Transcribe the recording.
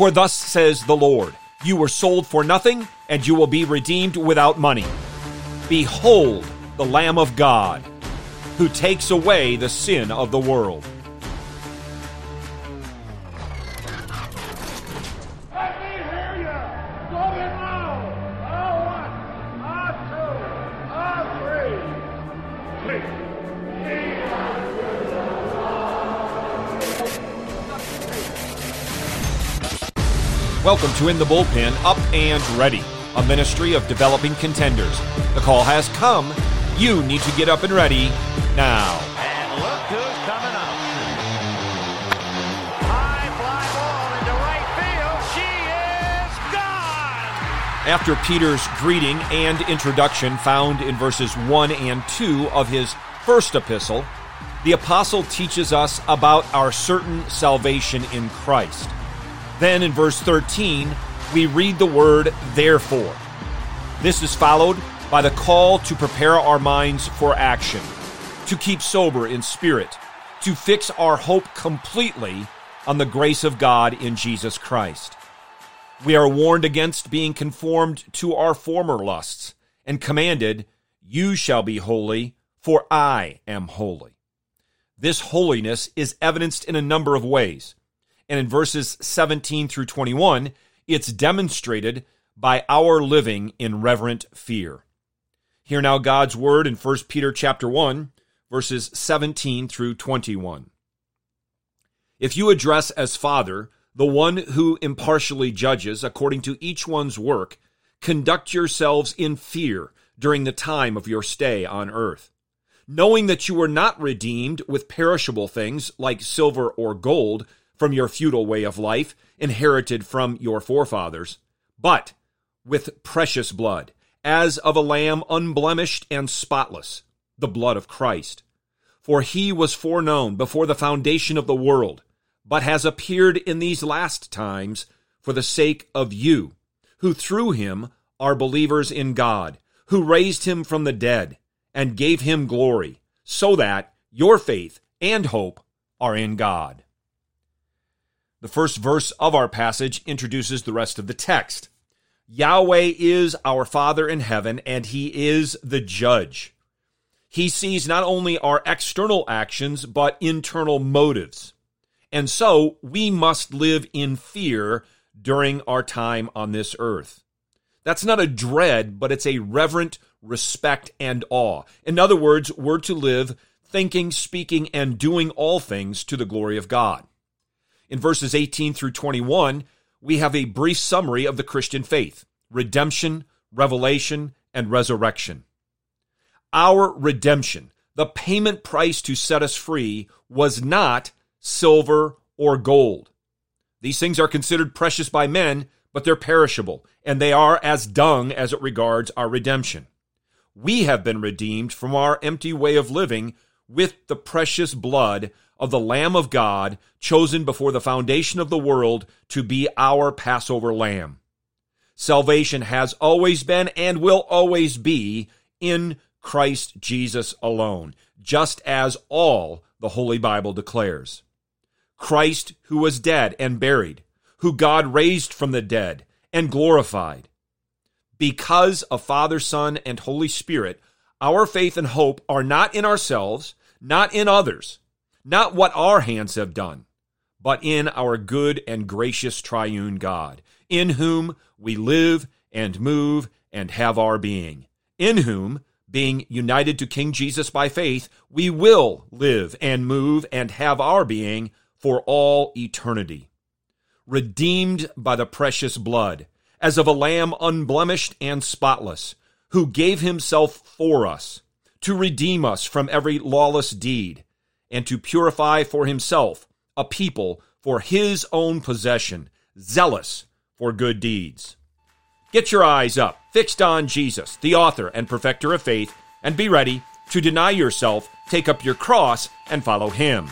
For thus says the Lord You were sold for nothing, and you will be redeemed without money. Behold the Lamb of God, who takes away the sin of the world. Welcome to In the Bullpen Up and Ready, a ministry of developing contenders. The call has come. You need to get up and ready now. And look who's coming up. High fly ball into right field. She is gone. After Peter's greeting and introduction found in verses 1 and 2 of his first epistle, the apostle teaches us about our certain salvation in Christ. Then in verse 13, we read the word therefore. This is followed by the call to prepare our minds for action, to keep sober in spirit, to fix our hope completely on the grace of God in Jesus Christ. We are warned against being conformed to our former lusts and commanded, You shall be holy, for I am holy. This holiness is evidenced in a number of ways. And in verses 17 through 21, it's demonstrated by our living in reverent fear. Hear now God's word in 1 Peter chapter 1, verses 17 through 21. If you address as Father the one who impartially judges according to each one's work, conduct yourselves in fear during the time of your stay on earth, knowing that you were not redeemed with perishable things like silver or gold from your futile way of life, inherited from your forefathers, but with precious blood, as of a lamb unblemished and spotless, the blood of Christ. For he was foreknown before the foundation of the world, but has appeared in these last times for the sake of you, who through him are believers in God, who raised him from the dead and gave him glory, so that your faith and hope are in God. The first verse of our passage introduces the rest of the text. Yahweh is our Father in heaven, and He is the judge. He sees not only our external actions, but internal motives. And so we must live in fear during our time on this earth. That's not a dread, but it's a reverent respect and awe. In other words, we're to live thinking, speaking, and doing all things to the glory of God. In verses 18 through 21, we have a brief summary of the Christian faith redemption, revelation, and resurrection. Our redemption, the payment price to set us free, was not silver or gold. These things are considered precious by men, but they're perishable, and they are as dung as it regards our redemption. We have been redeemed from our empty way of living with the precious blood of the Lamb of God, chosen before the foundation of the world to be our Passover lamb. Salvation has always been and will always be in Christ Jesus alone, just as all the Holy Bible declares. Christ, who was dead and buried, who God raised from the dead and glorified. Because of Father, Son, and Holy Spirit, our faith and hope are not in ourselves, not in others, not what our hands have done, but in our good and gracious triune God, in whom we live and move and have our being, in whom, being united to King Jesus by faith, we will live and move and have our being for all eternity. Redeemed by the precious blood, as of a lamb unblemished and spotless, who gave himself for us, to redeem us from every lawless deed and to purify for himself a people for his own possession, zealous for good deeds. Get your eyes up, fixed on Jesus, the author and perfecter of faith, and be ready to deny yourself, take up your cross, and follow him.